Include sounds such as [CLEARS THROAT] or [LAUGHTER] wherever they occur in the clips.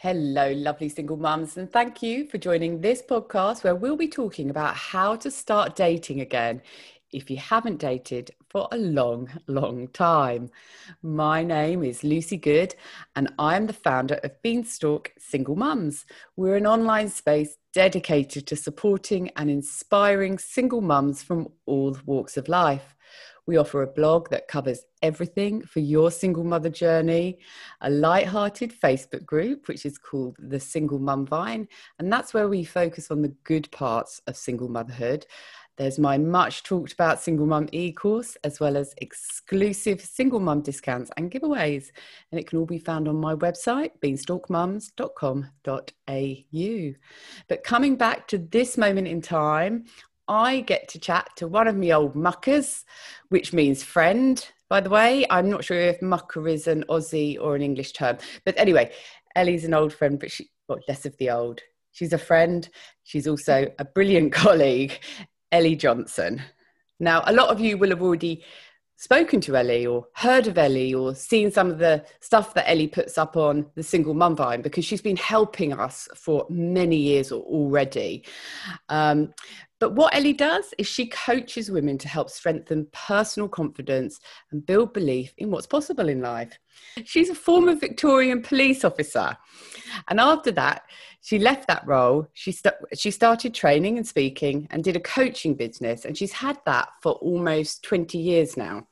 Hello, lovely single mums, and thank you for joining this podcast where we'll be talking about how to start dating again if you haven't dated for a long, long time. My name is Lucy Good, and I'm the founder of Beanstalk Single Mums. We're an online space dedicated to supporting and inspiring single mums from all walks of life. We offer a blog that covers everything for your single mother journey, a light-hearted Facebook group which is called the Single Mum Vine, and that's where we focus on the good parts of single motherhood. There's my much talked about single mum e-course as well as exclusive single mum discounts and giveaways, and it can all be found on my website beanstalkmums.com.au. But coming back to this moment in time, I get to chat to one of my old muckers, which means friend, by the way. I'm not sure if mucker is an Aussie or an English term. But anyway, Ellie's an old friend, but she, well, less of the old. She's a friend. She's also a brilliant [LAUGHS] colleague, Ellie Johnson. Now, a lot of you will have already spoken to Ellie or heard of Ellie or seen some of the stuff that Ellie puts up on the Single Mum Vine because she's been helping us for many years already. Um, but what Ellie does is she coaches women to help strengthen personal confidence and build belief in what's possible in life. She's a former Victorian police officer. And after that, she left that role. She, st- she started training and speaking and did a coaching business. And she's had that for almost 20 years now.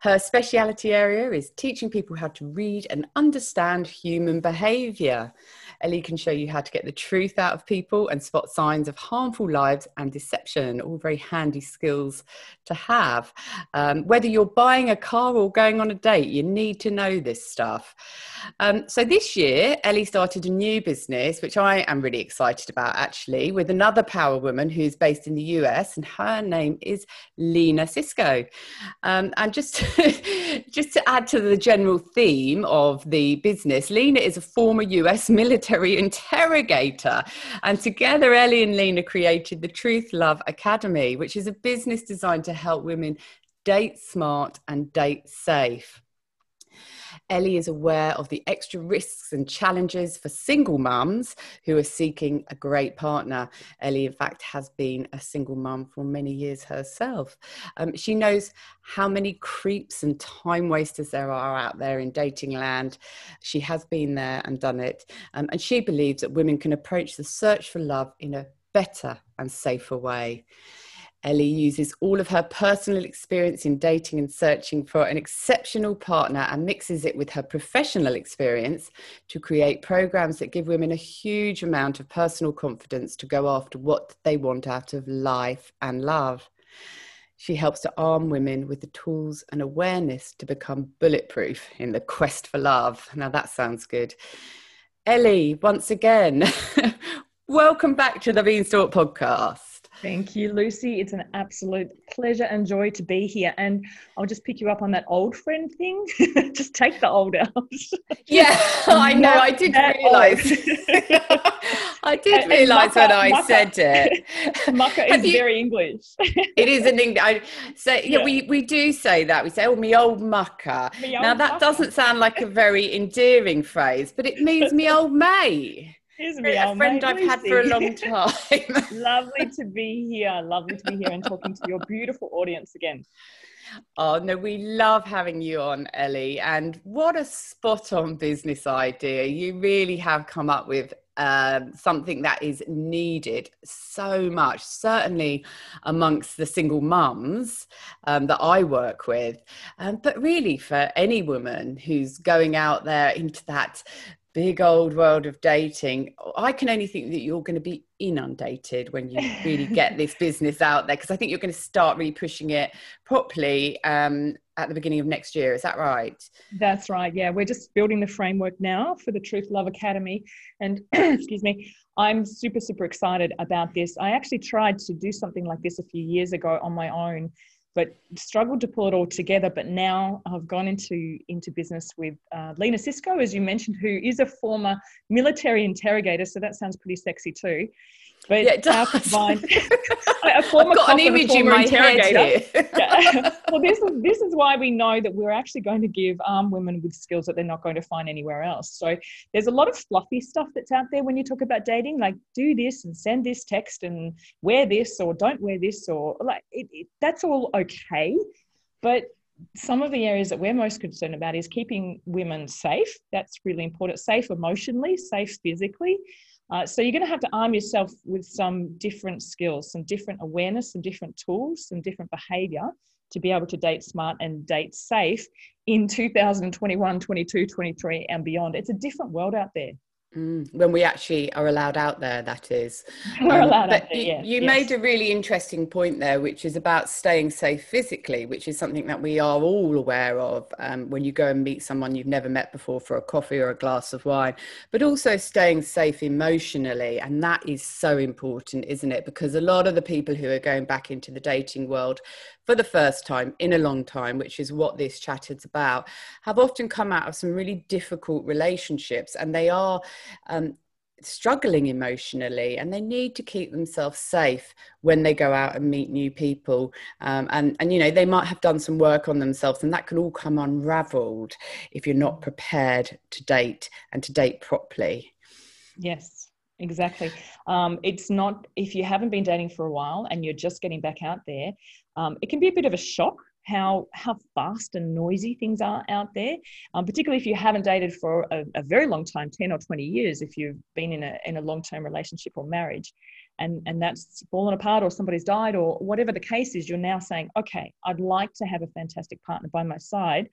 Her speciality area is teaching people how to read and understand human behavior. Ellie can show you how to get the truth out of people and spot signs of harmful lives and deception, all very handy skills to have. Um, whether you're buying a car or going on a date, you need to know this stuff. Um, so this year, Ellie started a new business, which I am really excited about actually, with another power woman who's based in the US, and her name is Lena Sisco. Um, and just, [LAUGHS] just to add to the general theme of the business, Lena is a former US military military [LAUGHS] interrogator. And together, Ellie and Lena created the Truth Love Academy, which is a business designed to help women date smart and date safe. Ellie is aware of the extra risks and challenges for single mums who are seeking a great partner. Ellie, in fact, has been a single mum for many years herself. Um, she knows how many creeps and time wasters there are out there in dating land. She has been there and done it. Um, and she believes that women can approach the search for love in a better and safer way. Ellie uses all of her personal experience in dating and searching for an exceptional partner and mixes it with her professional experience to create programs that give women a huge amount of personal confidence to go after what they want out of life and love. She helps to arm women with the tools and awareness to become bulletproof in the quest for love. Now that sounds good. Ellie, once again, [LAUGHS] welcome back to the Beanstalk podcast. Thank you, Lucy. It's an absolute pleasure and joy to be here. And I'll just pick you up on that old friend thing. [LAUGHS] just take the old out. yeah, [LAUGHS] I know. I did realise. [LAUGHS] I did realise when I said it. Mucker is you, very English. it is an English. I say, yeah, yeah, we, we do say that. We say, oh, me old mucker. Me old now, that mucker. doesn't sound like a very endearing phrase, but it means me old mate. Here's me, a friend I've had for a long [LAUGHS] time. [LAUGHS] Lovely to be here. Lovely to be here and talking to your beautiful audience again. Oh, no, we love having you on, Ellie. And what a spot on business idea. You really have come up with um, something that is needed so much, certainly amongst the single mums um, that I work with, um, but really for any woman who's going out there into that big old world of dating. I can only think that you're going to be inundated when you really get this [LAUGHS] business out there because i think you're going to start really pushing it properly um, at the beginning of next year. Is that right? That's right yeah. We're just building the framework now for the truth love academy. And [CLEARS THROAT] excuse me i'm super super excited about this. I actually tried to do something like this a few years ago on my own but struggled to pull it all together. But now I've gone into into business with uh, Lena Sisco, as you mentioned, who is a former military interrogator. So that sounds pretty sexy too. But yeah, it does. Combined, [LAUGHS] a former I've got an image in my head yeah. [LAUGHS] Well, this is this is why we know that we're actually going to give armed women with skills that they're not going to find anywhere else. So there's a lot of fluffy stuff that's out there when you talk about dating, like do this and send this text and wear this or don't wear this or like it, it, that's all okay. But some of the areas that we're most concerned about is keeping women safe. That's really important. Safe emotionally, safe physically. Uh, so you're going to have to arm yourself with some different skills, some different awareness, some different tools, some different behavior to be able to date smart and date safe in 2021, 22, 23, and beyond. It's a different world out there. Mm, when we actually are allowed out there, that is. [LAUGHS] We're um, allowed out there. You, you yes. made a really interesting point there, which is about staying safe physically, which is something that we are all aware of um, when you go and meet someone you've never met before for a coffee or a glass of wine, but also staying safe emotionally. And that is so important, isn't it? Because a lot of the people who are going back into the dating world for the first time in a long time, which is what this chat is about, have often come out of some really difficult relationships and they are um, struggling emotionally and they need to keep themselves safe when they go out and meet new people. Um, and and you know they might have done some work on themselves and that can all come unraveled if you're not prepared to date and to date properly. Yes exactly. Um, it's not if you haven't been dating for a while and you're just getting back out there um, it can be a bit of a shock how how fast and noisy things are out there um, particularly if you haven't dated for a, a, very long time 10 or 20 years if you've been in a, in a long-term relationship or marriage and and that's fallen apart or somebody's died or whatever the case is you're now saying okay i'd like to have a fantastic partner by my side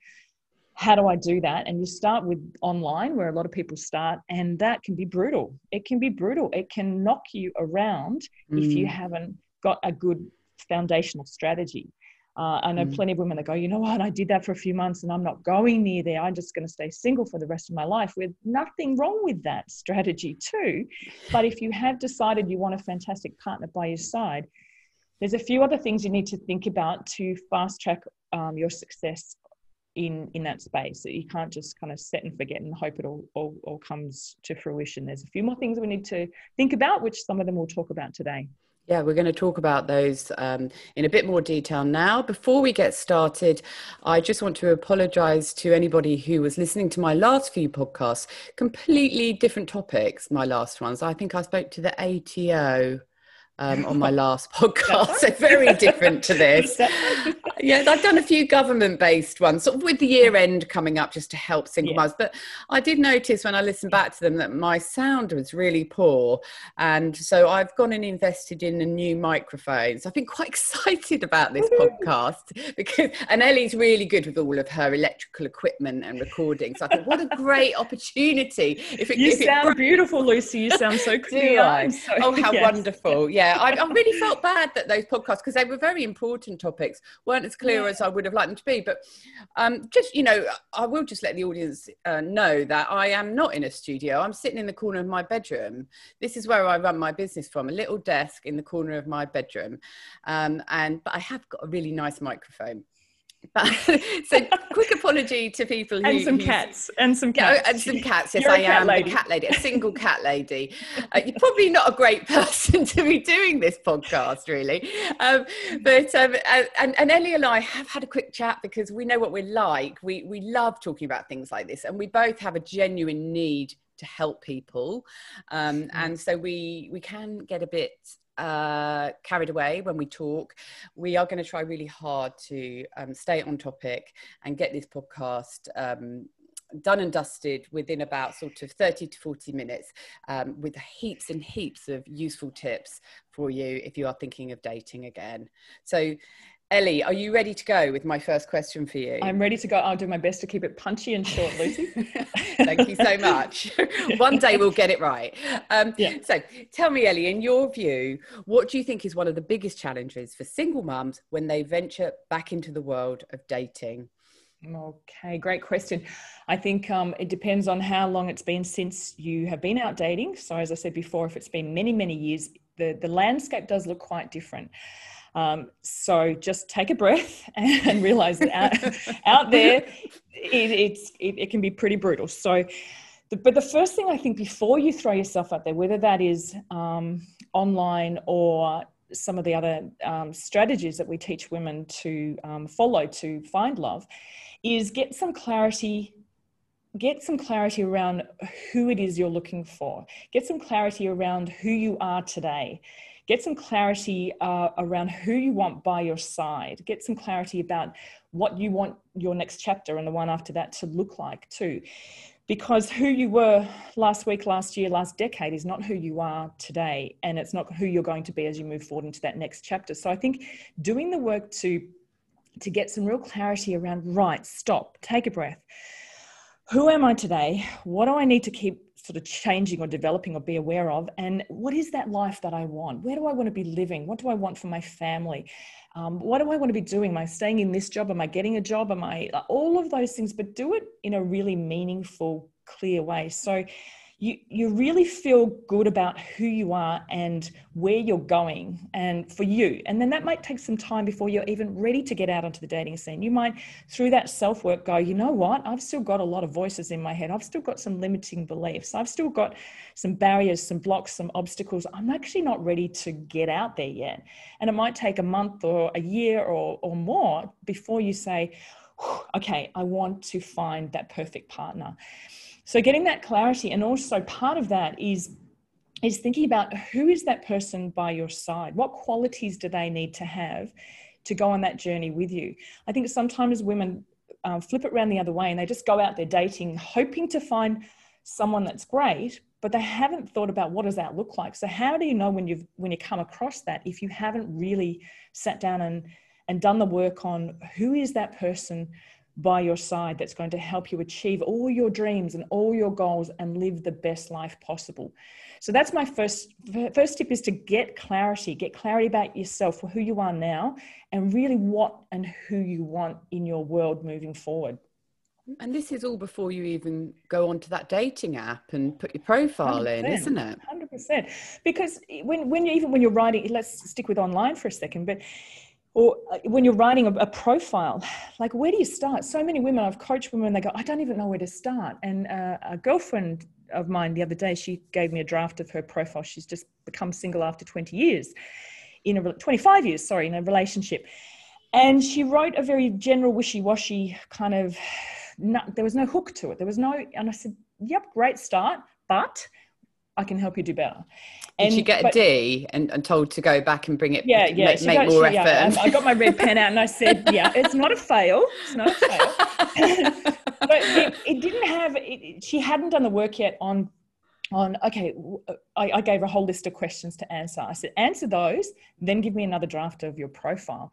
how do I do that? And you start with online, where a lot of people start, and that can be brutal. It can be brutal. It can knock you around mm. if you mm. haven't got a good foundational strategy. Uh, I know mm. plenty of women that go, you know what, I did that for a few months and I'm not going near there. I'm just going to stay single for the rest of my life. With nothing wrong with that strategy, too. But if you have decided you want a fantastic partner by your side, there's a few other things you need to think about to fast track um, your success in in that space. that You can't just kind of set and forget and hope it all, all, all comes to fruition. There's a few more things we need to think about, which some of them we'll talk about today. Yeah, we're going to talk about those um, in a bit more detail now. Before we get started, I just want to apologize to anybody who was listening to my last few podcasts. Completely different topics, my last ones. I think I spoke to the ATO um, on my [LAUGHS] last podcast, so very different to this. [LAUGHS] yes, I've done a few government-based ones, sort of with the year end coming up, just to help single yeah. mothers. But I did notice when I listened back to them that my sound was really poor, and so I've gone and invested in a new microphone. So I've been quite [LAUGHS] excited about this podcast because, and Ellie's really good with all of her electrical equipment and recording. So I thought, what a great opportunity! If it, you if sound it... beautiful, Lucy. You sound so clear. So, oh, how yes. wonderful! Yeah yeah, I, I, really felt bad that those podcasts, because they were very important topics, weren't as clear yeah. as I would have liked them to be. But um, just, you know, I will just let the audience uh, know that I am not in a studio. I'm sitting in the corner of my bedroom. This is where I run my business from, a little desk in the corner of my bedroom. Um, and, but I have got a really nice microphone. But, [LAUGHS] so quick apology to people who, and some cats and some cats and some cats. Yes, I am lady. a cat lady, a single cat lady. Uh, you're probably not a great [LAUGHS] person to be doing this podcast, really. Um, but um, and, and Ellie and I have had a quick chat because we know what we're like. We we love talking about things like this, and we both have a genuine need to help people, um, mm. and so we we can get a bit uh, carried away when we talk. We are going to try really hard to um, stay on topic and get this podcast um, done and dusted within about sort of 30 to 40 minutes um, with heaps and heaps of useful tips for you if you are thinking of dating again. So Ellie, are you ready to go with my first question for you? I'm ready to go. I'll do my best to keep it punchy and short, Lucy. [LAUGHS] [LAUGHS] Thank you so much. [LAUGHS] one day we'll get it right. Um, yeah. So tell me, Ellie, in your view, what do you think is one of the biggest challenges for single mums when they venture back into the world of dating? Okay, great question. I think um, it depends on how long it's been since you have been out dating. So, as I said before, if it's been many, many years, the, the landscape does look quite different. Um, so just take a breath [LAUGHS] and realize that out, out there, it, it, it, can be pretty brutal. So the, but the first thing I think before you throw yourself out there, whether that is um, online or some of the other um, strategies that we teach women to um, follow to find love, is get some clarity. Get some clarity around who it is you're looking for. Get some clarity around who you are today. Get some clarity uh, around who you want by your side. Get some clarity about what you want your next chapter and the one after that to look like, too because who you were last week, last year, last decade is not who you are today, and it's not who you're going to be as you move forward into that next chapter. So I think doing the work to to get some real clarity around right, stop, take a breath. Who am I today? What do I need to keep sort of changing or developing or be aware of? And what is that life that I want? Where do I want to be living? What do I want for my family? Um, what do I want to be doing? Am I staying in this job? Am I getting a job? Am I all of those things? But do it in a really meaningful, clear way. So you you really feel good about who you are and where you're going and for you. And then that might take some time before you're even ready to get out onto the dating scene. You might through that self work go you know what? I've still got a lot of voices in my head. I've still got some limiting beliefs. I've still got some barriers some blocks some obstacles. I'm actually not ready to get out there yet. And it might take a month or a year or, or more before you say okay i want to find that perfect partner so getting that clarity, and also part of that is is thinking about who is that person by your side? What qualities do they need to have to go on that journey with you? I think sometimes women um, flip it around the other way and they just go out there dating, hoping to find someone that's great, but they haven't thought about what does that look like. So how do you know when you've when you come across that if you haven't really sat down and and done the work on who is that person by your side that's going to help you achieve all your dreams and all your goals and live the best life possible. So that's my first first tip is to get clarity, get clarity about yourself for who you are now and really what and who you want in your world moving forward. And this is all before you even go onto that dating app and put your profile in, isn't it? Hundred percent. Because when when you even when you're writing, let's stick with online for a second, but or uh, when you're writing a, a, profile, [SIGHS] like where do you start? So many women, I've coached women, they go, I don't even know where to start. And uh, a girlfriend of mine the other day, she gave me a draft of her profile. She's just become single after 20 years, in a 25 years, sorry, in a relationship. And she wrote a very general, wishy-washy kind of, [SIGHS] there was no hook to it. There was no, and I said, yep, great start, but I can help you do better. And, Did she get but, a D and, and told to go back and bring it? Yeah, yeah. Make, make got, more she, effort. Yeah, um, I got my red pen out and I said, "Yeah, [LAUGHS] it's not a fail. It's not a fail." [LAUGHS] but it, it, didn't have. It, she hadn't done the work yet on on okay uh, I, I, gave a whole list of questions to answer i said answer those then give me another draft of your profile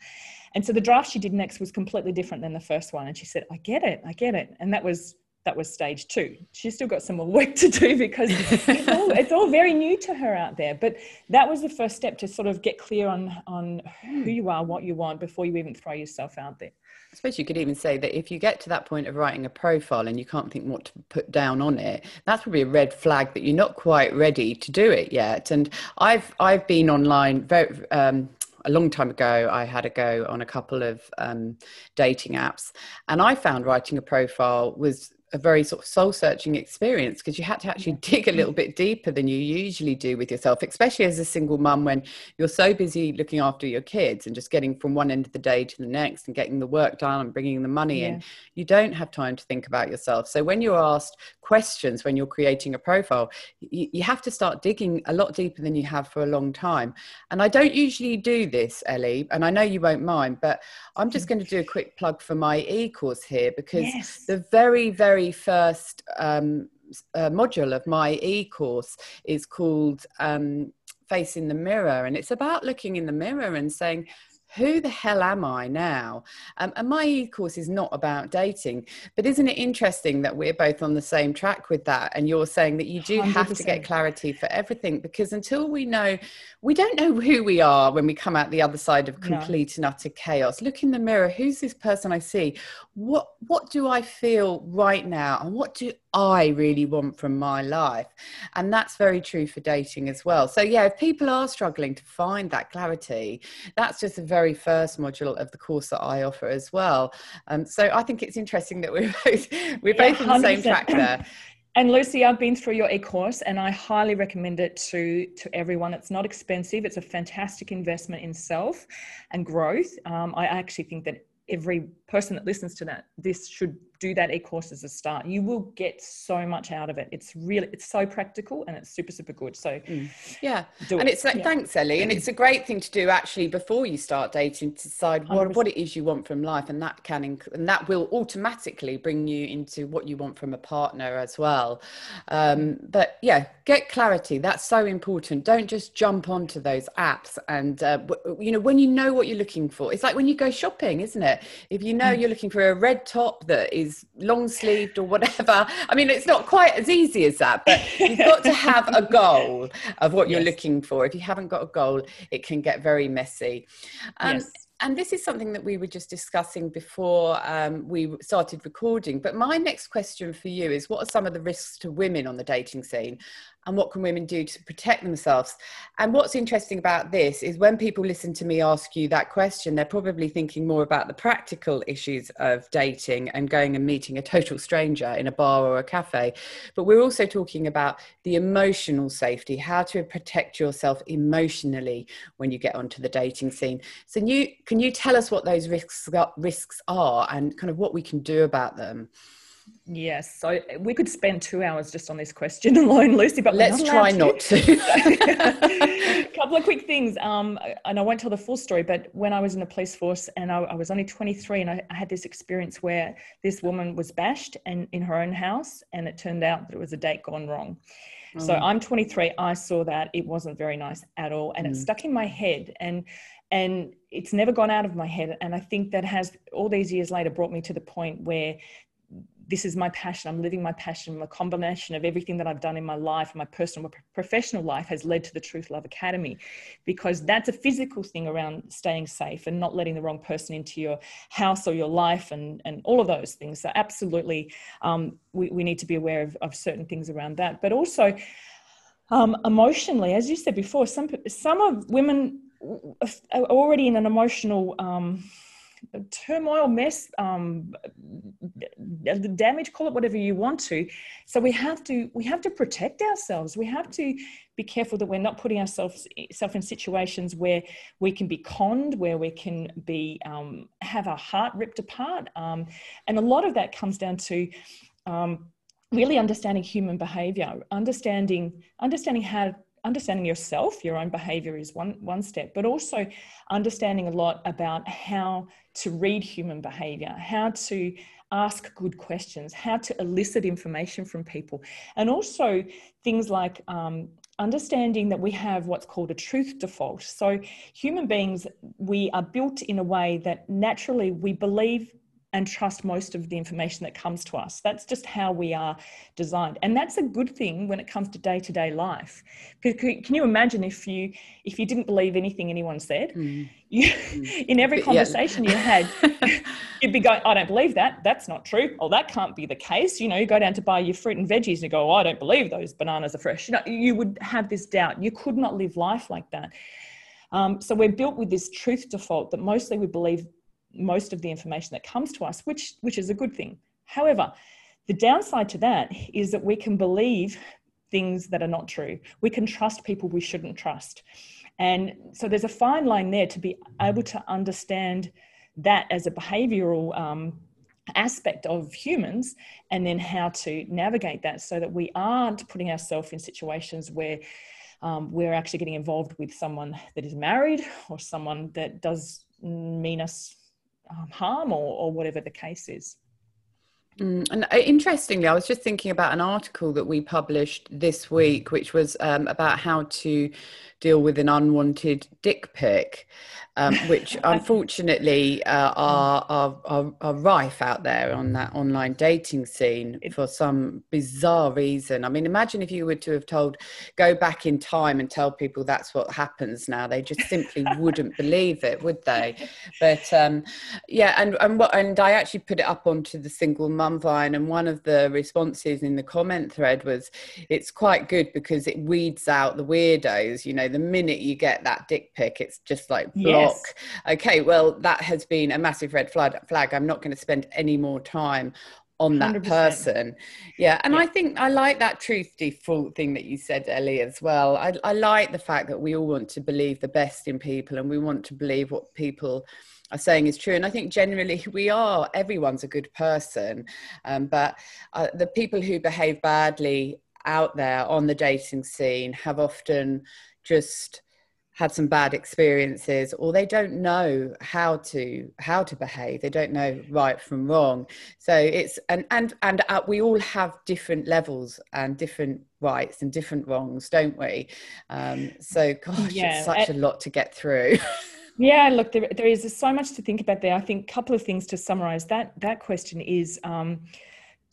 and so the draft she did next was completely different than the first one and she said i get it i get it and that was that was stage two. She's still got some more work to do [LAUGHS] because it's, all, it's all very new to her out there. But that was the first step to sort of get clear on on who you are, what you want before you even throw yourself out there. I suppose you could even say that if you get to that point of writing a profile and you can't think what to put down on it, that's probably a red flag that you're not quite ready to do it yet. And I've I've been online very um, a long time ago, I had a go on a couple of um, dating apps, and I found writing a profile was a very sort of soul searching experience because you had to actually dig a little bit deeper than you usually do with yourself, especially as a single mum when you're so busy looking after your kids and just getting from one end of the day to the next and getting the work done and bringing the money yeah. in. You don't have time to think about yourself. So when you're asked questions when you're creating a profile, you, you have to start digging a lot deeper than you have for a long time. And I don't usually do this, Ellie, and I know you won't mind, but I'm just going to do a quick plug for my e course here because yes. the very, very very first um, uh, module of my e-course is called um, Facing the Mirror, and it's about looking in the mirror and saying, who the hell am I now? Um, and my e course is not about dating, but isn't it interesting that we're both on the same track with that? And you're saying that you do 100%. have to get clarity for everything because until we know, we don't know who we are when we come out the other side of complete no. and utter chaos. Look in the mirror. Who's this person I see? What what do I feel right now? And what do I really want from my life. And that's very true for dating as well. So, yeah, if people are struggling to find that clarity, that's just the very first module of the course that I offer as well. Um, so, I think it's interesting that we're [LAUGHS] both, we're both yeah, on the same track there. And Lucy, I've been through your e-course and I highly recommend it to, to everyone. It's not expensive. It's a fantastic investment in self and growth. Um, I actually think that every person that listens to that this should do that e-course as a start you will get so much out of it. It's really it's so practical and it's super super good. So mm. yeah. and it. it's like yeah. thanks ellie. And it's a great thing to do actually before you start dating to decide what, what it is you want from life. And that can inc- and that will automatically bring you into what you want from a partner as well. Um, but yeah get clarity. That's so important. Don't just jump onto those apps and uh, you know when you know what you're looking for it's like when you go shopping isn't it? If you know mm. you're looking for a red top that is long sleeved or whatever. I mean it's not quite as easy as that but you've got to have a goal of what you're looking for. If you haven't got a goal it can get very messy. Um, yes. and this is something that we were just discussing before um, we started recording. But my next question for you is what are some of the risks to women on the dating scene? And what can women do to protect themselves? And what's interesting about this is when people listen to me ask you that question they're probably thinking more about the practical issues of dating and going and meeting a total stranger in a bar or a cafe. But we're also talking about the emotional safety how to protect yourself emotionally when you get onto the dating scene. So you can you tell us what those risks risks are and kind of what we can do about them Yes, so we could spend two hours just on this question [LAUGHS] alone, Lucy. But let's not try to. not to. A [LAUGHS] [LAUGHS] couple of quick things, um, and I won't tell the full story. But when I was in the police force, and I, I was only 23, and I, I, had this experience where this woman was bashed and in her own house, and it turned out that it was a date gone wrong. So mm. I'm 23. I saw that it wasn't very nice at all, and mm. it stuck in my head. And and it's never gone out of my head and i think that has all these years later brought me to the point where this is my passion. I'm living my passion. A combination of everything that I've done in my life, my personal, professional life, has led to the Truth Love Academy, because that's a physical thing around staying safe and not letting the wrong person into your house or your life, and and all of those things. So absolutely, um, we we need to be aware of, of certain things around that, but also um, emotionally, as you said before, some some of women are already in an emotional. Um, turmoil, mess, um, damage, call it whatever you want to. So we have to we have to protect ourselves. We have to be careful that we're not putting ourselves self in situations where we can be conned, where we can be um, have our heart ripped apart, um, and a lot of that comes down to um, really understanding human behavior, understanding understanding how understanding yourself, your own behavior is one, one step, but also understanding a lot about how to read human behavior, how to ask good questions, how to elicit information from people, and also things like um, understanding that we have what's called a truth default. So, human beings, we are built in a way that naturally we believe and trust most of the information that comes to us. That's just how we are designed, and that's a good thing when it comes to day to day life. Can you imagine if you if you didn't believe anything anyone said? Mm. You, mm. in every conversation yeah. you had, [LAUGHS] you'd be going, "I don't believe that. That's not true. Oh, that can't be the case." You know, you go down to buy your fruit and veggies, and you go, oh, "I don't believe those bananas are fresh." You know, you would have this doubt. You could not live life like that. Um, so we're built with this truth default that mostly we believe most of the information that comes to us, which, which is a good thing. However, the downside to that is that we can believe things that are not true. We can trust people we shouldn't trust. And so there's a fine line there to be able to understand that as a behavioral um, aspect of humans and then how to navigate that so that we aren't putting ourselves in situations where um, we're actually getting involved with someone that is married or someone that does mean us um, harm or, or whatever the case is. Mm, and uh, interestingly, I was just thinking about an article that we published this week, which was um, about how to deal with an unwanted dick pic, um, which [LAUGHS] unfortunately uh, are, are, are, are, rife out there on that online dating scene for some bizarre reason. I mean, imagine if you were to have told, go back in time and tell people that's what happens now. They just simply wouldn't [LAUGHS] believe it, would they? But um, yeah, and, and, what, and I actually put it up onto the single mum vine, and one of the responses in the comment thread was, it's quite good because it weeds out the weirdos, you know, the minute you get that dick pic, it's just like block. Yes. Okay, well, that has been a massive red flag. flag. I'm not going to spend any more time on that 100%. person. Yeah. And yeah. I think I like that truth default thing that you said, Ellie, as well. I, I like the fact that we all want to believe the best in people and we want to believe what people are saying is true. And I think generally [LAUGHS] we are, everyone's a good person. Um, but uh, the people who behave badly out there on the dating scene have often just had some bad experiences or they don't know how to how to behave they don't know right from wrong so it's and and and uh, we all have different levels and different rights and different wrongs don't we um so gosh yeah. it's such a lot to get through [LAUGHS] yeah look there, there is so much to think about there. I think a couple of things to summarize that that question is um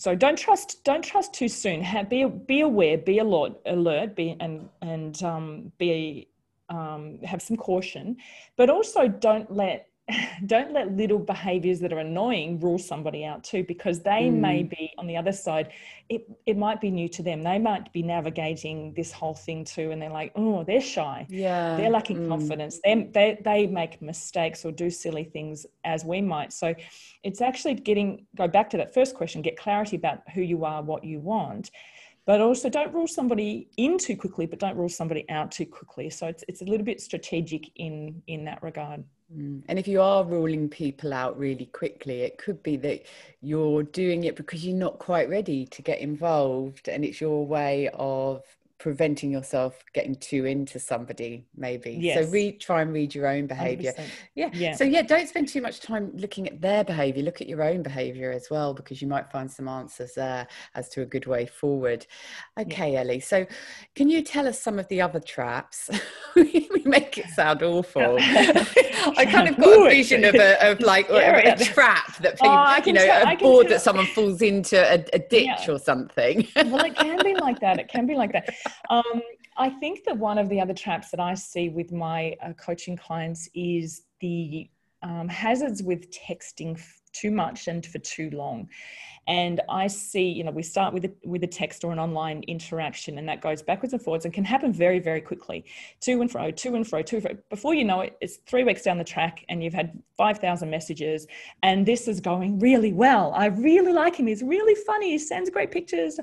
so don't trust don't trust too soon. Have, be be aware be alert alert be and and um, be um, have some caution, but also don't let [LAUGHS] don't let little behaviors that are annoying rule somebody out too because they mm. may be on the other side. It, it might be new to them. They might be navigating this whole thing too and they're like oh they're shy. Yeah they're lacking mm. confidence. They, they they make mistakes or do silly things as we might. So it's actually getting go back to that first question get clarity about who you are what you want but also don't rule somebody in too quickly but don't rule somebody out too quickly so it's, it's a little bit strategic in in that regard mm. and if you are ruling people out really quickly it could be that you're doing it because you're not quite ready to get involved and it's your way of preventing yourself getting too into somebody maybe. Yes. so read try and read your own behavior. Yeah. yeah. So yeah don't spend too much time looking at their behavior. Look at your own behavior as well because you might find some answers there as to a good way forward. Okay yeah. ellie so can you tell us some of the other traps? [LAUGHS] We make it sound awful [LAUGHS] i kind of [LAUGHS] got a vision of a of like [LAUGHS] a, a, trap that people oh, you know tell, a board that someone falls into a, a ditch yeah. or something. Well it can be like that it can be like that. [LAUGHS] Um, I think that one of the other traps that I see with my uh, coaching clients is the um, hazards with texting too much and for too long. And I see, you know, we start with a, with a text or an online interaction, and that goes backwards and forwards and can happen very, very quickly. To and fro, to and fro, to and fro. Before you know it, it's three weeks down the track, and you've had five thousand messages, and this is going really well. I really like him. He's really funny. He sends great pictures.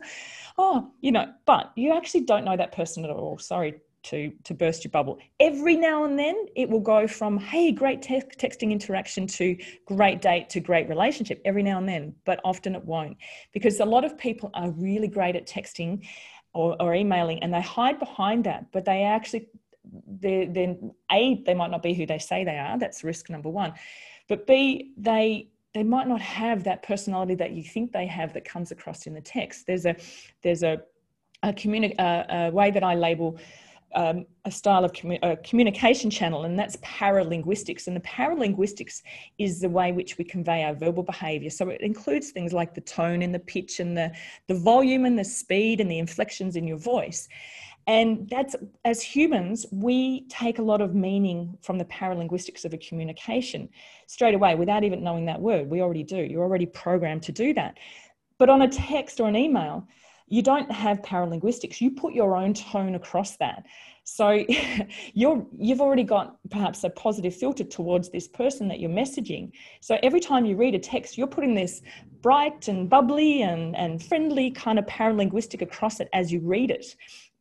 Oh, you know, but you actually don't know that person at all. Sorry to to burst your bubble. Every now and then it will go from hey great te- texting interaction to great date to great relationship every now and then but often it won't. Because a lot of people are really great at texting or, or emailing and they hide behind that but they actually they then a they might not be who they say they are that's risk number one but b they they might not have that personality that you think they have that comes across in the text. There's a there's a a, communi- a way that I label um, a style of commu- a communication channel, and that's paralinguistics. And the paralinguistics is the way which we convey our verbal behavior. So it includes things like the tone and the pitch and the, the volume and the speed and the inflections in your voice. And that's, as humans, we take a lot of meaning from the paralinguistics of a communication straight away without even knowing that word. We already do. You're already programmed to do that. But on a text or an email, you don't have paralinguistics. You put your own tone across that. So [LAUGHS] you're you've already got perhaps a positive filter towards this person that you're messaging. So every time you read a text you're putting this bright and bubbly and, and friendly kind of paralinguistic across it as you read it.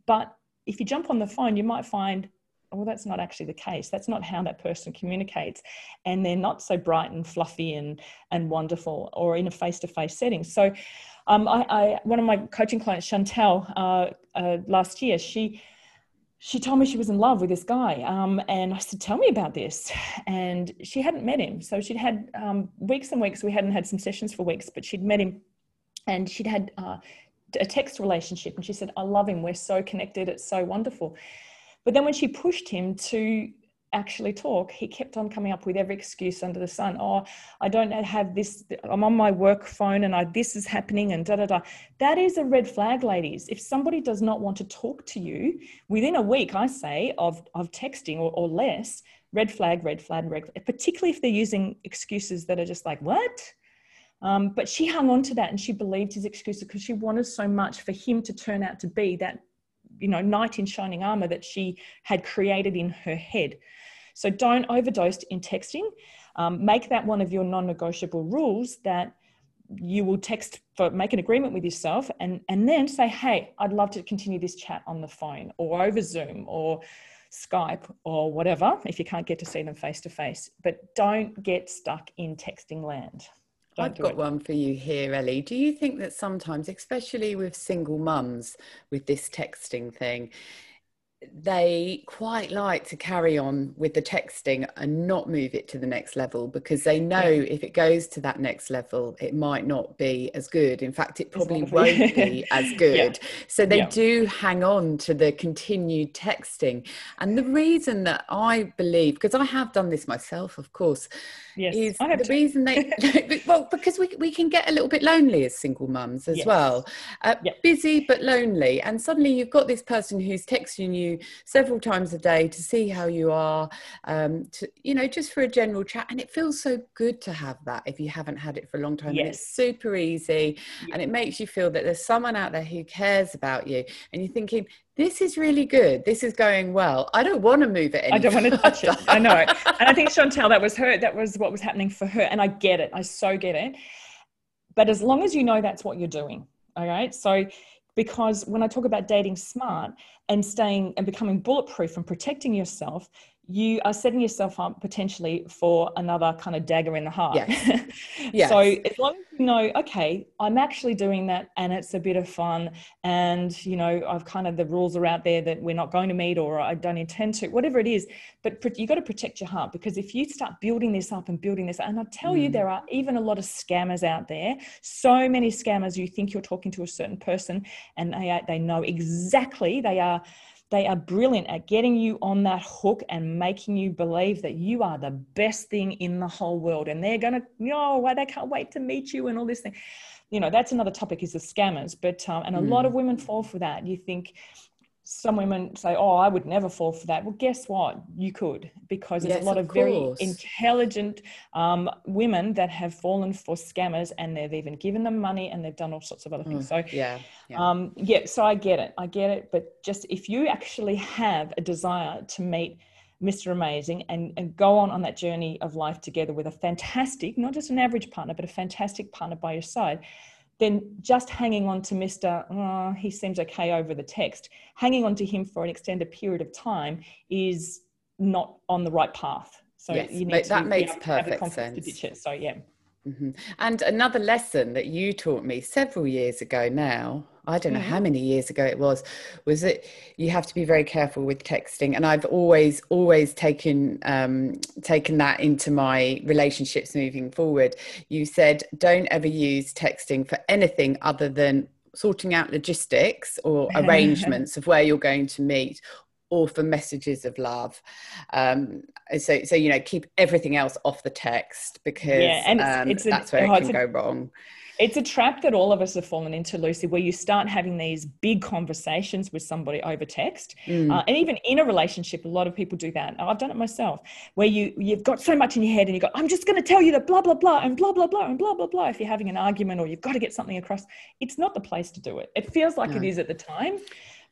But if you jump on the phone you might find well that's not actually the case. That's not how that person communicates. And they're not so bright and fluffy and and wonderful or in a face-to-face setting. So um, I, I, one of my coaching clients, Chantel, uh, uh, last year, she she told me she was in love with this guy, um, and I said, "Tell me about this." And she hadn't met him, so she'd had um, weeks and weeks. We hadn't had some sessions for weeks, but she'd met him, and she'd had uh, a text relationship. And she said, "I love him. We're so connected. It's so wonderful." But then when she pushed him to actually talk, he kept on coming up with every excuse under the sun. Oh, I don't have this, I'm on my work phone and I, this is happening and da da da. That is a red flag, ladies. If somebody does not want to talk to you within a week, I say, of, of texting or, or less, red flag, red flag, red flag, particularly if they're using excuses that are just like, what? Um, but she hung on to that and she believed his excuses because she wanted so much for him to turn out to be that you know knight in shining armor that she had created in her head. So don't overdose in texting. Um, make that one of your non negotiable rules that you will text for make an agreement with yourself and and then say hey i'd love to continue this chat on the phone or over zoom or skype or whatever if you can't get to see them face to face. But don't get stuck in texting land I've got it. one for you here, Ellie. Do you think that sometimes, especially with single mums, with this texting thing, they quite like to carry on with the texting and not move it to the next level because they know yeah. if it goes to that next level it might not be as good in fact it probably won't be [LAUGHS] as good yeah. so they yeah. do hang on to the continued texting and the reason that i believe because i have done this myself of course yes, is the to. reason they [LAUGHS] [LAUGHS] well because we, we can get a little bit lonely as single mums as yes. well uh, busy but lonely and suddenly you've got this person who's texting you several times a day to see how you are, um, to, you know, just for a general chat. And it feels so good to have that if you haven't had it for a long time. Yes. And it's super easy and it makes you feel that there's someone out there who cares about you. And you're thinking, this is really good. This is going well. I don't want to move it. I don't want to touch it. I know. And I think Chantel, that was her. That was what was happening for her. And I get it. I so get it. But as long as you know that's what you're doing, all right. So because when I talk about dating smart and staying and becoming bulletproof and protecting yourself, you are setting yourself up potentially for another kind of dagger in the heart. Yes. [LAUGHS] yes. so as long as you know, okay, I'm actually doing that and it's a bit of fun and you know, I've kind of the rules are out there that we're not going to meet or I don't intend to, whatever it is, but you've got to protect your heart because if you start building this up and building this, and I tell mm. you, there are even a lot of scammers out there. So many scammers, you think you're talking to a certain person and they, they know exactly, they are they are brilliant at getting you on that hook and making you believe that you are the best thing in the whole world. And they're going to, you know, why they can't wait to meet you and all this thing. You know, that's another topic is the scammers. But, um, and a mm. lot of women fall for that. You think, some women say, "Oh, I would never fall for that." Well, guess what? You could because there's yes, a lot of, of very intelligent um, women that have fallen for scammers, and they've even given them money, and they've done all sorts of other things. Mm, so, yeah, yeah. Um, yeah. So I get it. I get it. But just if you actually have a desire to meet Mr. Amazing and, and go on on that journey of life together with a fantastic, not just an average partner, but a fantastic partner by your side then just hanging on to Mr. Oh, he seems okay over the text, hanging on to him for an extended period of time is not on the right path. So yes, you need that makes perfect sense. So yeah. Mm-hmm. And another lesson that you taught me several years ago now, I don't know mm-hmm. how many years ago it was, was that you have to be very careful with texting. And I've always, always taken um, taken that into my relationships moving forward. You said don't ever use texting for anything other than sorting out logistics or [LAUGHS] arrangements of where you're going to meet or for messages of love. Um, so, so you know, keep everything else off the text because yeah, and it's, um, it's that's where it can go wrong. It's a trap that all of us have fallen into, Lucy, where you start having these big conversations with somebody over text, mm. uh, and even in a relationship, a lot of people do that. I've done it myself, where you you've got so much in your head, and you go, "I'm just going to tell you that blah blah blah and blah blah blah and blah blah blah." If you're having an argument or you've got to get something across, it's not the place to do it. It feels like no. it is at the time,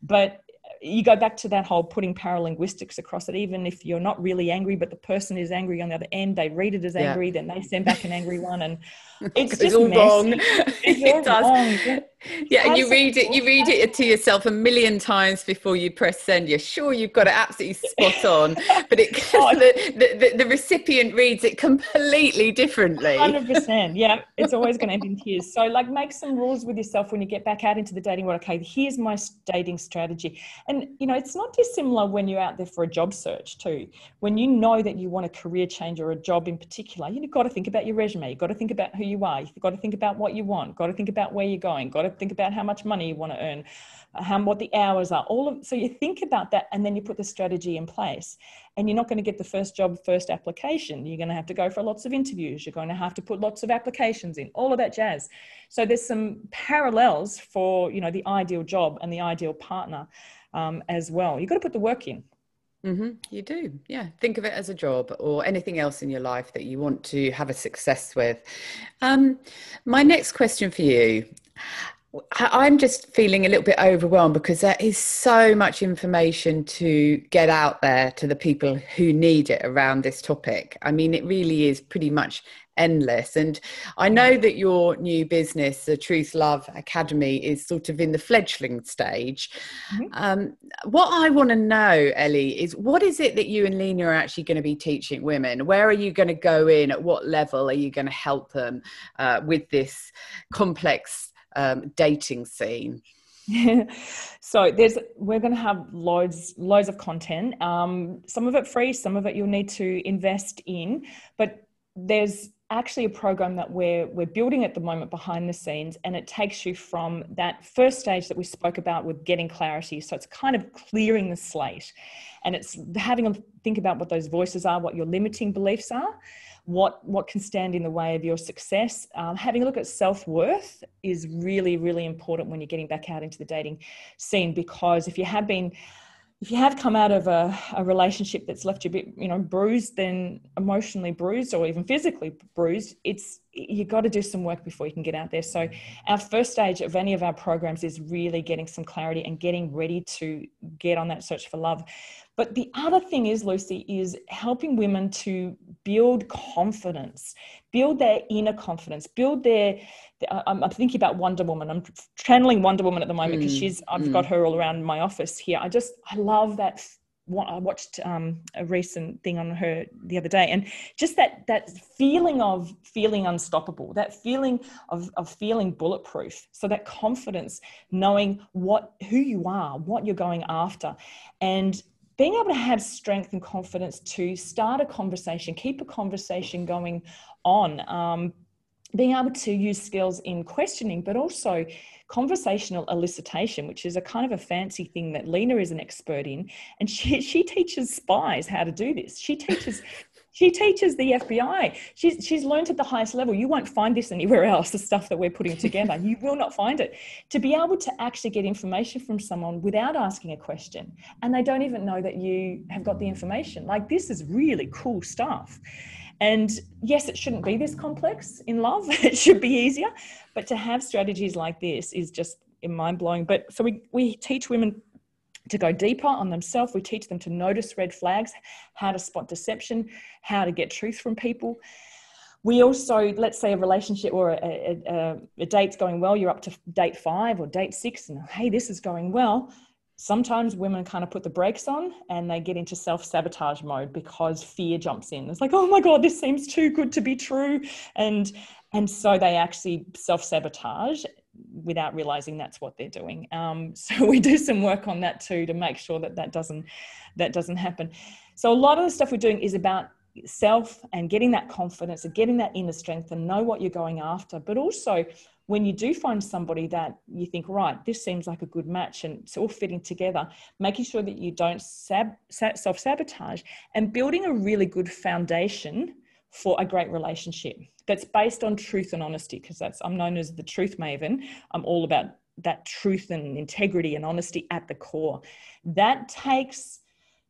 but you go back to that whole putting paralinguistics across it even if you're not really angry but the person is angry on the other end they read it as angry yeah. then they send back an angry one and [LAUGHS] it's, it's just all messy. wrong it's [LAUGHS] all wrong yeah and you read it you read it to yourself a million times before you press send. You're sure you've got it absolutely spot on but it [LAUGHS] [LAUGHS] the, the, the, recipient reads it completely differently. 100% [LAUGHS] yeah it's always going to end in tears. So like make some rules with yourself when you get back out into the dating world. Okay here's my dating strategy. And you know it's not dissimilar when you're out there for a job search too. When you know that you want a career change or a job in particular you've got to think about your resume. You've got to think about who you are. You've got to think about what you want. Got to think about where you're going. Got to think about how much money you want to earn, how what the hours are. All of so you think about that, and then you put the strategy in place. And you're not going to get the first job first application. You're going to have to go for lots of interviews. You're going to have to put lots of applications in. All of that jazz. So there's some parallels for you know the ideal job and the ideal partner um, as well. You've got to put the work in. Mm-hmm. You do, yeah. Think of it as a job or anything else in your life that you want to have a success with. Um, my next question for you I'm just feeling a little bit overwhelmed because there is so much information to get out there to the people who need it around this topic. I mean, it really is pretty much endless. And I know that your new business, the Truth Love Academy, is sort of in the fledgling stage. Mm-hmm. Um, what I want to know, Ellie, is what is it that you and Lena are actually going to be teaching women? Where are you going to go in? At what level are you going to help them uh, with this complex um, dating scene? [LAUGHS] so there's we're going to have loads loads of content um, some of it free some of it you'll need to invest in but there's actually a program that we're we're building at the moment behind the scenes and it takes you from that first stage that we spoke about with getting clarity. So it's kind of clearing the slate and it's having them think about what those voices are what your limiting beliefs are what what can stand in the way of your success. Um, having a look at self-worth is really really important when you're getting back out into the dating scene because if you have been if you have come out of a, a relationship that's left you a bit, you know, bruised, then emotionally bruised or even physically bruised, it's you got to do some work before you can get out there. So our first stage of any of our programs is really getting some clarity and getting ready to get on that search for love. But the other thing is, Lucy, is helping women to build confidence, build their inner confidence, build their. I'm, I'm thinking about Wonder Woman. I'm channeling Wonder Woman at the moment because mm, she's. I've mm. got her all around my office here. I just I love that I watched um, a recent thing on her the other day, and just that that feeling of feeling unstoppable, that feeling of, of feeling bulletproof. So that confidence, knowing what who you are, what you're going after, and being able to have strength and confidence to start a conversation, keep a conversation going on, um, being able to use skills in questioning, but also conversational elicitation, which is a kind of a fancy thing that Lena is an expert in. And she, [LAUGHS] she teaches spies how to do this. She teaches she teaches the FBI. She's, she's learned at the highest level. You won't find this anywhere else, the stuff that we're putting together. You will not find it. To be able to actually get information from someone without asking a question, and they don't even know that you have got the information. Like, this is really cool stuff. And yes, it shouldn't be this complex in love, [LAUGHS] it should be easier. But to have strategies like this is just mind blowing. But so we, we teach women to go deeper on themselves. We teach them to notice red flags, how to spot deception, how to get truth from people. We also, let's say a relationship or a, a, a, date's going well, you're up to date five or date six, and hey, this is going well. Sometimes women kind of put the brakes on and they get into self sabotage mode because fear jumps in. It's like, oh my God, this seems too good to be true. And, and so they actually self sabotage without realizing that's what they're doing. Um, [LAUGHS] so we do some work on that too to make sure that that doesn't that doesn't happen. So a lot of the stuff we're doing is about self and getting that confidence and getting that inner strength and know what you're going after. But also when you do find somebody that you think, right, this seems like a good match and it's all fitting together, making sure that you don't sab- self sabotage and building a really good foundation for a great relationship that's based on truth and honesty because that's i'm known as the truth maven. I'm all about that truth and integrity and honesty at the core. That takes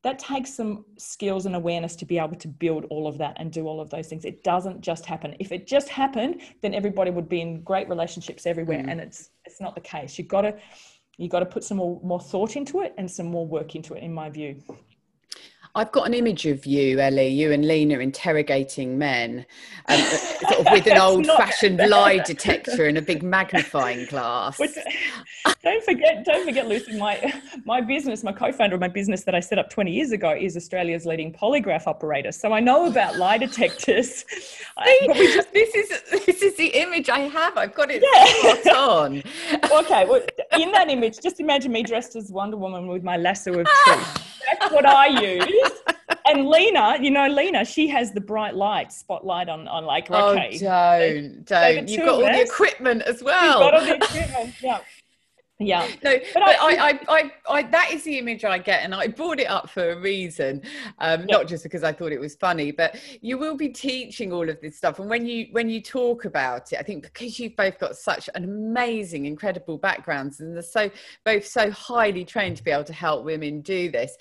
that takes some skills and awareness to be able to build all of that and do all of those things. It doesn't just happen. If it just happened then everybody would be in great relationships everywhere mm. and it's it's not the case. You've got to you've got to put some more, more thought into it and some more work into it in my view I've got an image of you, Ellie, you and Lena interrogating men um, sort of with an [LAUGHS] old fashioned lie detector and a big magnifying glass. don't forget, don't forget, Lucy, my, my business, my co founder of my business that I set up 20 years ago is Australia's leading polygraph operator. So I know about lie detectors. [LAUGHS] See, just... this, is, this is the image I have. I've got it yeah. spot on. [LAUGHS] okay, well, in that image, just imagine me dressed as Wonder Woman with my lasso of truth that's what I use. [LAUGHS] And Lena, you know, Lena, she has the bright light spotlight on, on like, oh, don't, don't. You've got all the equipment as well. You've got all the [LAUGHS] equipment, yeah yeah [LAUGHS] no but, but I, I, I, I, that is the image i get and i brought it up for a reason um, yeah. not just because i thought it was funny but you will be teaching all of this stuff and when you when you talk about it i think because you've both got such an amazing incredible backgrounds and they're so both so highly trained to be able to help women do this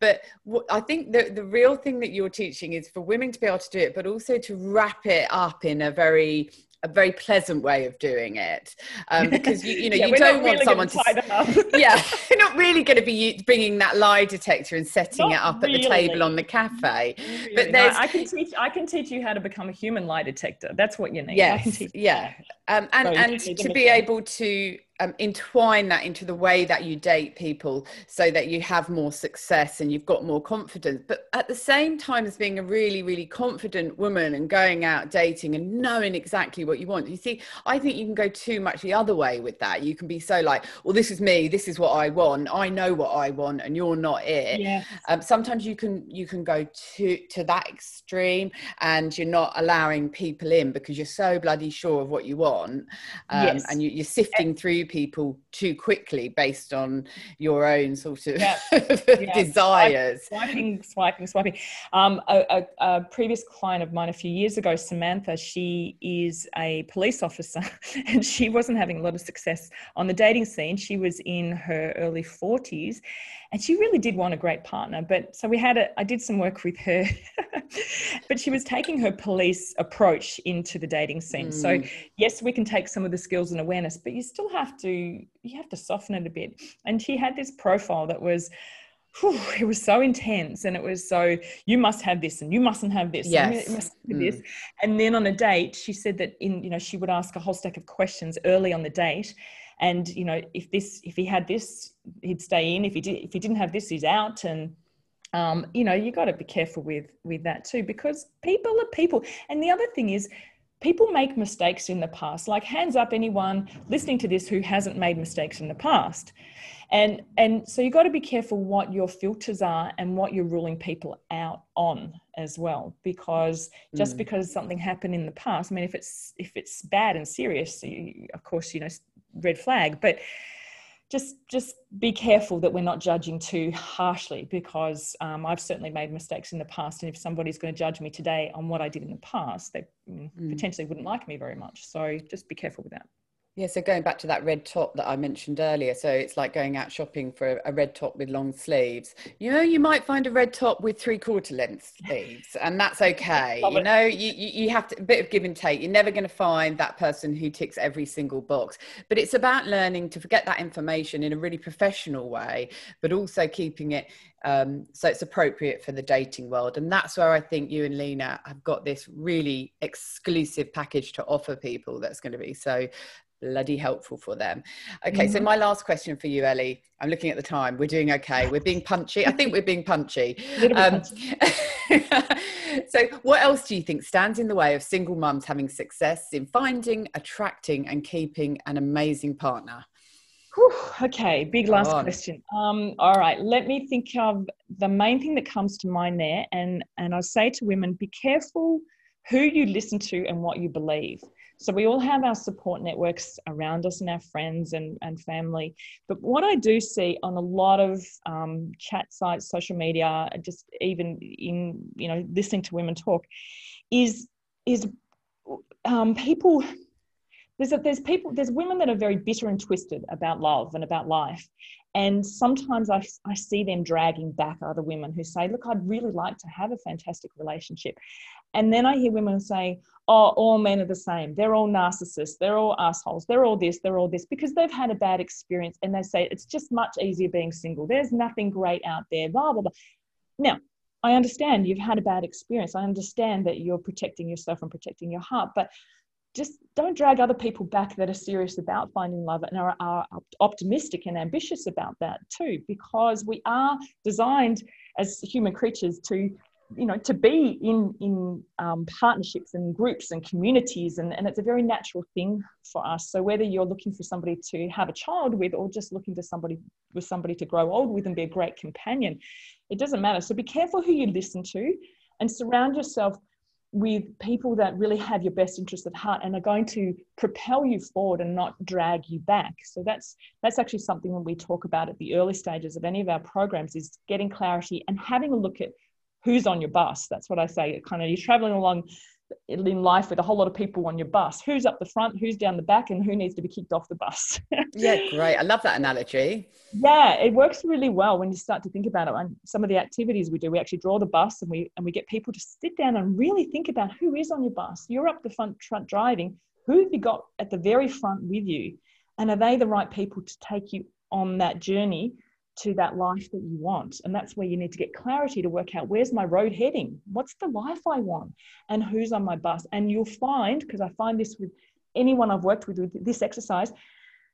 but what, i think the, the real thing that you're teaching is for women to be able to do it but also to wrap it up in a very a very pleasant way of doing it um, [LAUGHS] because you, you know yeah, you don't want really someone to [LAUGHS] yeah you're not really going to be bringing that lie detector and setting not it up really. at the table on the cafe. Really. but there's no, I can teach I can teach you how to become a human lie detector. That's what you need. Yes yeah. um, and so and to be able to um, entwine that into the way that you date people so that you have more success and you've got more confidence but at the same time as being a really really confident woman and going out dating and knowing exactly what you want you see i think you can go too much the other way with that you can be so like well this is me this is what i want i know what i want and you're not it yes. um, sometimes you can you can go to to that extreme and you're not allowing people in because you're so bloody sure of what you want um, yes. and you, are sifting through people too quickly based on your own sort of yeah. [LAUGHS] yeah. desires. Swiping, swiping, swiping. Um, a, a, a, previous client of mine a few years ago, Samantha, she is a police officer [LAUGHS] and she wasn't having a lot of success on the dating scene. She was in her early 40s and she really did want a great partner. But so we had a, I did some work with her, [LAUGHS] but she was taking her police approach into the dating scene. Mm. So yes, we can take some of the skills and awareness, but you still have to, you have to soften it a bit. And she had this profile that was, whew, it was so intense and it was so you must have this and you mustn't have this yes. and must have mm. this and then on a date she said that in you know she would ask a whole stack of questions early on the date and you know if this if he had this he'd stay in. If he did if he didn't have this he's out. And um, you know you got to be careful with with that too because people are people. And the other thing is people make mistakes in the past. Like hands up anyone listening to this who hasn't made mistakes in the past. And and so you've got to be careful what your filters are and what you're ruling people out on as well. Because just mm. because something happened in the past i mean if it's if it's bad and serious you, of course you know red flag. But just just be careful that we're not judging too harshly because um, I've certainly made mistakes in the past, and if somebody's going to judge me today on what I did in the past, they mm. potentially wouldn't like me very much. So just be careful with that. Yeah, so going back to that red top that I mentioned earlier, so it's like going out shopping for a red top with long sleeves. You know, you might find a red top with three quarter length sleeves, and that's okay. you know, you, you have to, a bit of give and take. You're never going to find that person who ticks every single box, but it's about learning to forget that information in a really professional way, but also keeping it um, so it's appropriate for the dating world. And that's where I think you and Lena have got this really exclusive package to offer people that's going to be so bloody helpful for them. Okay, mm-hmm. so my last question for you, Ellie. I'm looking at the time. We're doing okay. We're being punchy. I think we're being punchy. [LAUGHS] Um, [LAUGHS] so, what else do you think stands in the way of single mums having success in finding, attracting, and keeping an amazing partner? Whew, okay, big last question. Um, all right, let me think of the main thing that comes to mind there, and and I say to women, be careful who you listen to and what you believe. So we all have our support networks around us and our friends and, and family. But what I do see on a lot of um, chat sites, social media, just even in, you know, listening to women talk is, is um, people there's, a, there's people there's women that are very bitter and twisted about love and about life and sometimes I, I see them dragging back other women who say look i'd really like to have a fantastic relationship and then i hear women say oh all men are the same. They're all narcissists. They're all assholes. They're all this. They're all this. Because they've had a bad experience and they say it's just much easier being single. There's nothing great out there blah blah blah. Now i understand you've had a bad experience. I understand that you're protecting yourself and protecting your heart but just don't drag other people back that are serious about finding love and are, are, optimistic and ambitious about that too because we are designed as human creatures to you know to be in in um, partnerships and groups and communities and, and it's a very natural thing for us. So whether you're looking for somebody to have a child with or just looking to somebody with somebody to grow old with and be a great companion it doesn't matter. So be careful who you listen to and surround yourself with people that really have your best interest at heart and are going to propel you forward and not drag you back. So that's that's actually something when we talk about at the early stages of any of our programs is getting clarity and having a look at who's on your bus that's what i say kind of you're traveling along in life with a whole lot of people on your bus. Who's up the front, who's down the back, and who needs to be kicked off the bus? [LAUGHS] yeah, great. I love that analogy. Yeah, it works really well when you start to think about it. And some of the activities we do, we actually draw the bus and we and we get people to sit down and really think about who is on your bus. You're up the front front driving. who have you got at the very front with you? And are they the right people to take you on that journey to that life that you want? And that's where you need to get clarity to work out where's my road heading? What's the life I want? And who's on my bus? And you'll find, because I find this with anyone I've worked with with this exercise,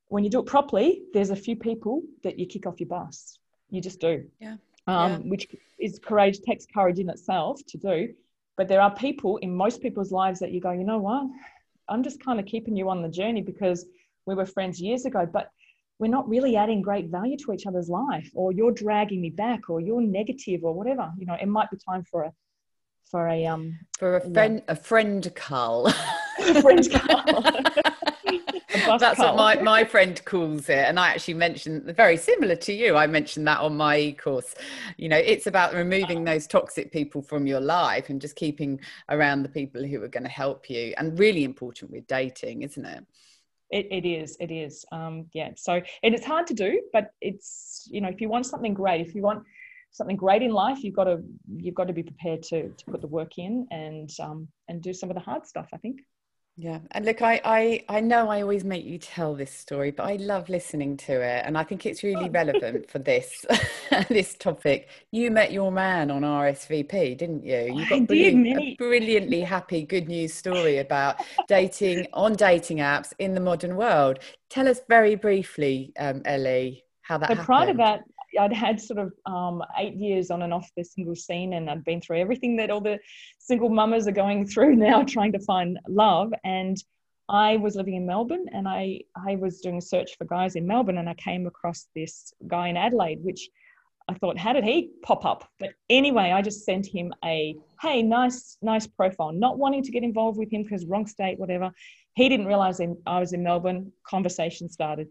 when you do it properly, there's a few people that you kick off your bus. You just do. Yeah. Um, Yeah. Which is courage, takes courage in itself to do. But there are people in most people's lives that you go, you know what? I'm just kind of keeping you on the journey because we were friends years ago, but we're not really adding great value to each other's life, or you're dragging me back, or you're negative, or whatever. You know, it might be time for a for a um For a Yeah. friend, a friend cull. [LAUGHS] friend cull. A That's what my, my friend calls it. And I actually mentioned very similar to you. I mentioned that on my course. You know, it's about removing those toxic people from your life and just keeping around the people who are going to help you. And really important with dating, isn't it? It, it is, it is. Um, yeah. So, and it's hard to do, but it's, you know, if you want something great, if you want something great in life, you've got to, you've got to be prepared to, to put the work in and, um, and do some of the hard stuff, I think. Yeah. And look, I, I, I know I always make you tell this story, but I love listening to it. And I think it's really [LAUGHS] relevant for this, [LAUGHS] this topic. You met your man on RSVP, didn't you? You got brilliant, a brilliantly happy, good news story about dating on dating apps in the modern world. Tell us very briefly, um, Ellie, how that But happened. prior to that, I'd had sort of um, eight years on and off the single scene, and I'd been through everything that all the single mamas are going [LAUGHS] through now, trying to find love. And I was living in Melbourne, and I I was doing a search for guys in Melbourne, and I came across this guy in Adelaide, which I thought, how did he pop up? But anyway, I just sent him a hey, nice nice profile, not wanting to get involved with him because wrong state, whatever. He didn't realize I was in Melbourne. Conversation started.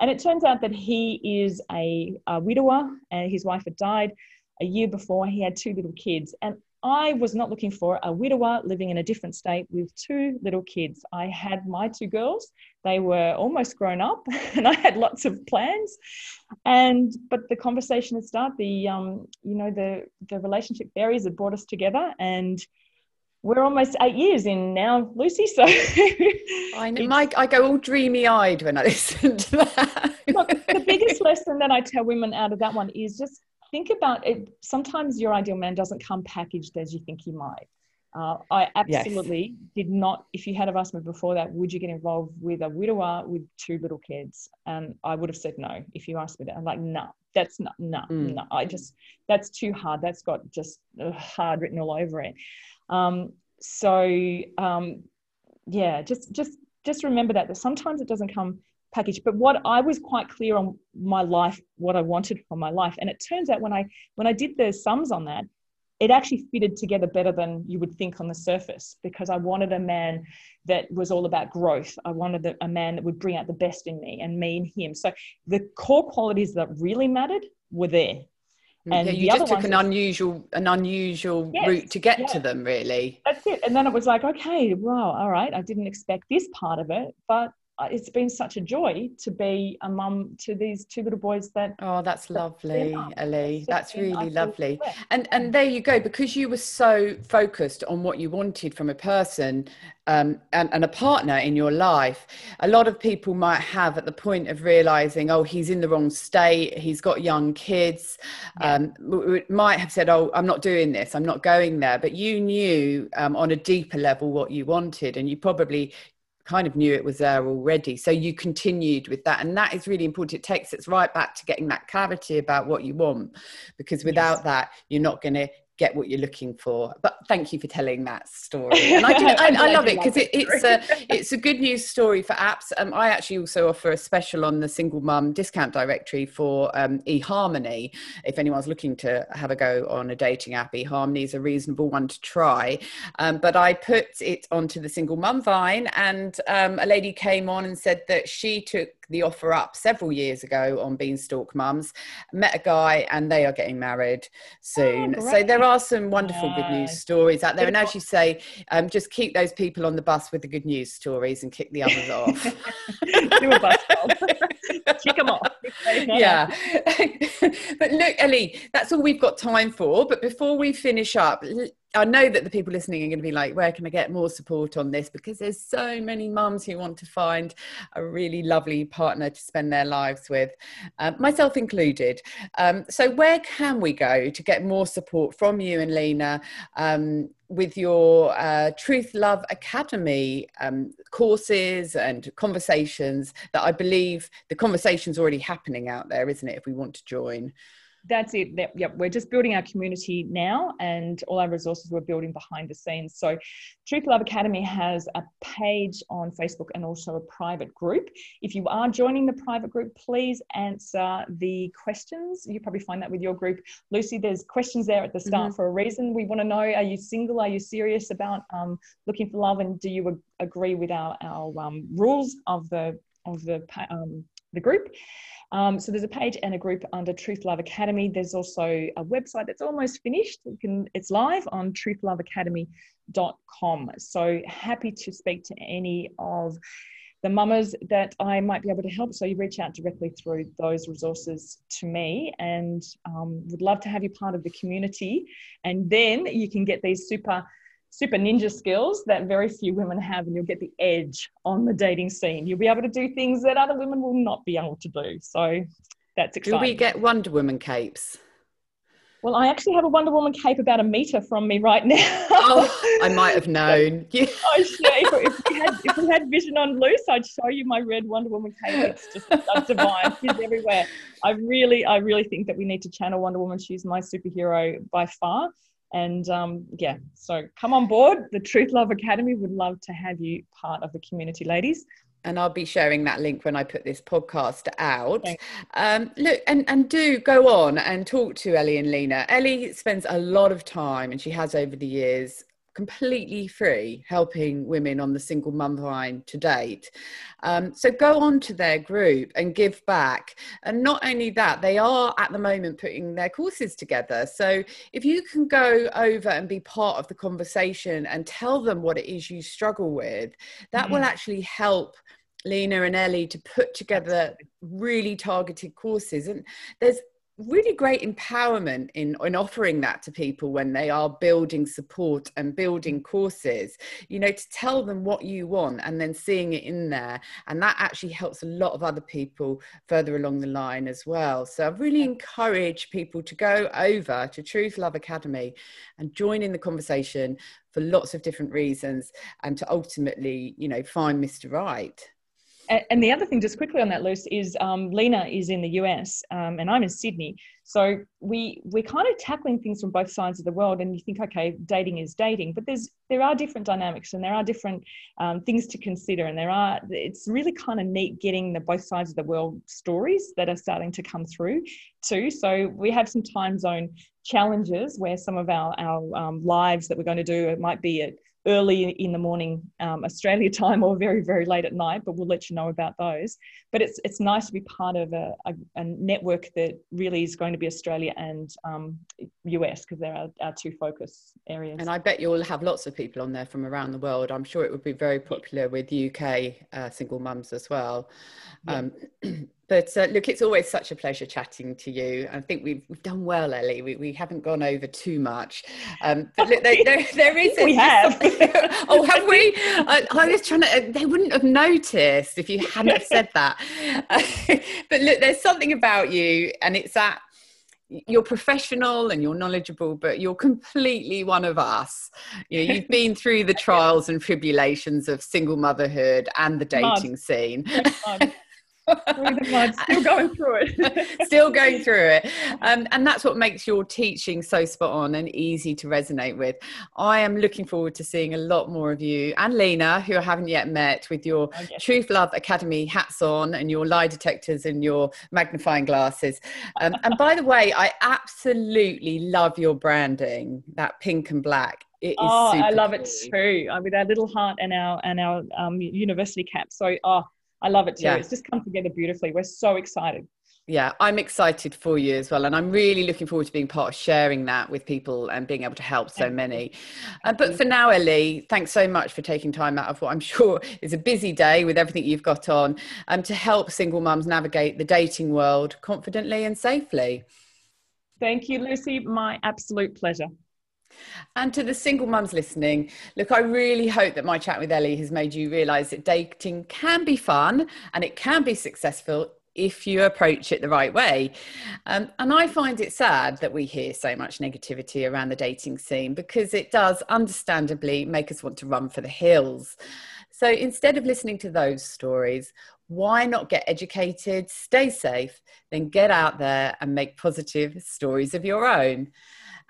And it turns out that he is a, a widower and his wife had died a year before. He had two little kids. And I was not looking for a widower living in a different state with two little kids. I had my two girls. They were almost grown up [LAUGHS] and I had lots of plans. And but the conversation had started, the um, you know, the the relationship berries had brought us together and we're almost eight years in now, Lucy. So [LAUGHS] I know, Mike, I go all dreamy eyed when I [LAUGHS] listen to that. Look, the [LAUGHS] biggest lesson that I tell women out of that one is just think about it. Sometimes your ideal man doesn't come packaged as you think he might. Uh, I Yes. absolutely did not. If you had have asked me before that, would you get involved with a widower with two little kids? And I would have said no. If you asked me that, I'm like, no, that's not, no, Mm. no. I just, that's too hard. That's got just uh, hard written all over it. Um, so, um, yeah, just, just, just remember that, that sometimes it doesn't come packaged. but what i was quite clear on my life what i wanted from my life and it turns out when i when i did the sums on that it actually fitted together better than you would think on the surface because i wanted a man that was all about growth. I wanted a- a man that would bring out the best in me and me in him. So the core qualities that really mattered were there And yeah, you just took an unusual an unusual Yes, route to get to them really. That's it. And then it was like okay wow all right i didn't expect this part of it but it's been such a joy to be a mum to these two little boys that oh that's lovely yeah, ellie that's really lovely blessed. and and there you go because you were so focused on what you wanted from a person um, and, and a partner in your life a lot of people might have at the point of realizing oh he's in the wrong state he's got young kids Yeah. um, might have said oh i'm not doing this i'm not going there but you knew um, on a deeper level what you wanted and you probably kind of knew it was there already. So you continued with that. And that is really important. It takes us right back to getting that clarity about what you want, because without Yes. that, you're not going to get what you're looking for. But thank you for telling that story. [LAUGHS] And I, do, I, I love it because it, it's a it's a good news story for apps. Um, I actually also offer a special on the single mum discount directory for um, eHarmony. If anyone's looking to have a go on a dating app, eHarmony is a reasonable one to try. Um, but I put it onto the single mum vine, and um, a lady came on and said that she took the offer up several years ago on Beanstalk Mums, met a guy, and they are getting married soon. so there are some wonderful good news stories out there. And as you say, um, just keep those people on the bus with the good news stories and kick the others off. [LAUGHS] do a bus [LAUGHS] kick them off yeah. [LAUGHS] but look, Ellie, that's all we've got time for. But before we finish up, I know that the people listening are going to be like, where can I get more support on this? Because there's so many mums who want to find a really lovely partner to spend their lives with, uh, myself included. Um, so, where can we go to get more support from you and Lena? Um, with your uh, Truth Love Academy um, courses and conversations that I believe the conversation's already happening out there, isn't it? If we want to join that's it. Yep, we're just building our community now, and all our resources we're building behind the scenes. So, Truth Love Academy has a page on Facebook and also a private group. If you are joining the private group, please answer the questions. You probably find that with your group, Lucy. There's questions there at the start mm-hmm. for a reason. We want to know: Are you single? Are you serious about um, looking for love? And do you agree with our our um, rules of the of the um, the group? Um, so there's a page and a group under Truth Love Academy. There's also a website that's almost finished. You can, it's live on truthloveacademy.com. So happy to speak to any of the mamas that I might be able to help. So you reach out directly through those resources to me and um, would love to have you part of the community. And then you can get these super super ninja skills that very few women have, and you'll get the edge on the dating scene. You'll be able to do things that other women will not be able to do. So that's exciting. Do we get Wonder Woman capes? Well, I actually have a Wonder Woman cape about a meter from me right now. oh, I [LAUGHS] might have known. Yeah. [LAUGHS] oh, if, if, we had, if we had vision on Luce, I'd show you my red Wonder Woman cape. It's just it's divine. She's everywhere. I really, I really think that we need to channel Wonder Woman. She's my superhero by far. And um, yeah, so come on board. The Truth Love Academy would love to have you part of the community, ladies and I'll be sharing that link when I put this podcast out. Um, look, and, and do go on and talk to Ellie and Lena. Ellie spends a lot of time, and she has over the years, completely free helping women on the single mum line to date. Um, so go on to their group and give back. And not only that, they are at the moment putting their courses together. So if you can go over and be part of the conversation and tell them what it is you struggle with, that mm-hmm. will actually help. Lena and Ellie to put together really targeted courses. And there's really great empowerment in, in offering that to people when they are building support and building courses you know to tell them what you want and then seeing it in there. And that actually helps a lot of other people further along the line as well. So i really encourage people to go over to truth love academy and join in the conversation for lots of different reasons and to ultimately you know find mr right and the other thing, just quickly on that, Luce, is um, Lena is in the US um, and I'm in Sydney. So we we're kind of tackling things from both sides of the world. And you think, okay, dating is dating, but there's there are different dynamics and there are different um, things to consider. And there are it's really kind of neat getting the both sides of the world stories that are starting to come through too. So we have some time zone challenges where some of our our um, lives that we're going to do it might be at early in the morning um, Australia [LAUGHS] time or very very late at night but we'll let you know about those. But it's it's nice to be part of a, a, a network that really is going to be Australia and um, US because they're our, our, two focus areas. And I bet you'll have lots of people on there from around the world. I'm sure it would be very popular with UK uh, single mums as well. Yeah. um, [CLEARS THROAT] But uh, look, it's always such a pleasure chatting to you. I think we've, we've done well, Ellie. We, we haven't gone over too much. Um, but look, there, there, [LAUGHS] there is. we have. [LAUGHS] oh, have we? I, I, was trying to. They wouldn't have noticed if you hadn't said that. [LAUGHS] but look, there's something about you, and it's that you're professional and you're knowledgeable, but you're completely one of us. You know, you've been through the trials and tribulations of single motherhood and the dating Mud. scene still going through it. [LAUGHS] still going through it. Um, and that's what makes your teaching so spot on and easy to resonate with. I am looking forward to seeing a lot more of you and Lena, who I haven't yet met, with your oh, Truth Love Academy hats on and your lie detectors and your magnifying glasses. Um, and by the way, I absolutely love your branding, that pink and black. It is oh, I love cool. it too. Uh, with our little heart and our and our um, university cap. So, oh, I love it too. Yeah. It's just come together beautifully. We're so excited. Yeah, I'm excited for you as well. And I'm really looking forward to being part of sharing that with people and being able to help so many. Uh, but for now, Ellie, thanks so much for taking time out of what I'm [LAUGHS] sure is a busy day with everything you've got on um, to help single mums navigate the dating world confidently and safely. Thank you, Lucy. My absolute pleasure. And to the single mums listening, look, I really hope that my chat with Ellie has made you realize that dating can be fun and it can be successful if you approach it the right way. Um, and I find it sad that we hear so much negativity around the dating scene because it does understandably make us want to run for the hills. So instead of listening to those stories, why not get educated, stay safe, then get out there and make positive stories of your own?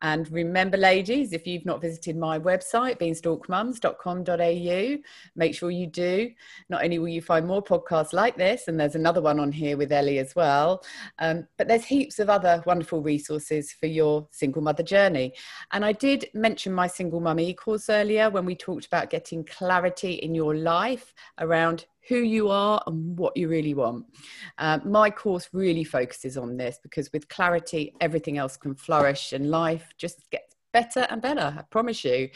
And remember, ladies, if you've not visited my website, beanstalkmums.com.au, make sure you do. Not only will you find more podcasts like this, and there's another one on here with Ellie as well, um, but there's heaps of other wonderful resources for your single mother journey. And I did mention my single mum e course earlier when we talked about getting clarity in your life around who you are and what you really want. Uh, my course really focuses on this because with clarity, everything else can flourish and life just gets better and better, I promise you.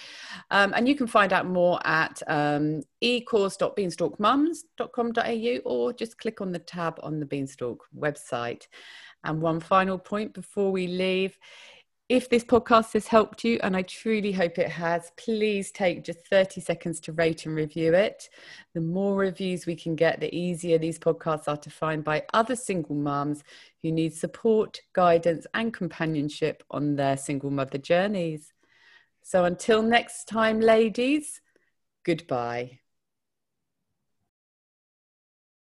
Um, and you can find out more at um, ecourse.beanstalkmums.com.au or just click on the tab on the Beanstalk website. And one final point before we leave if this podcast has helped you, and I truly hope it has, please take just 30 seconds to rate and review it. The more reviews we can get, the easier these podcasts are to find by other single mums who need support, guidance, and companionship on their single mother journeys. So until next time, ladies, goodbye.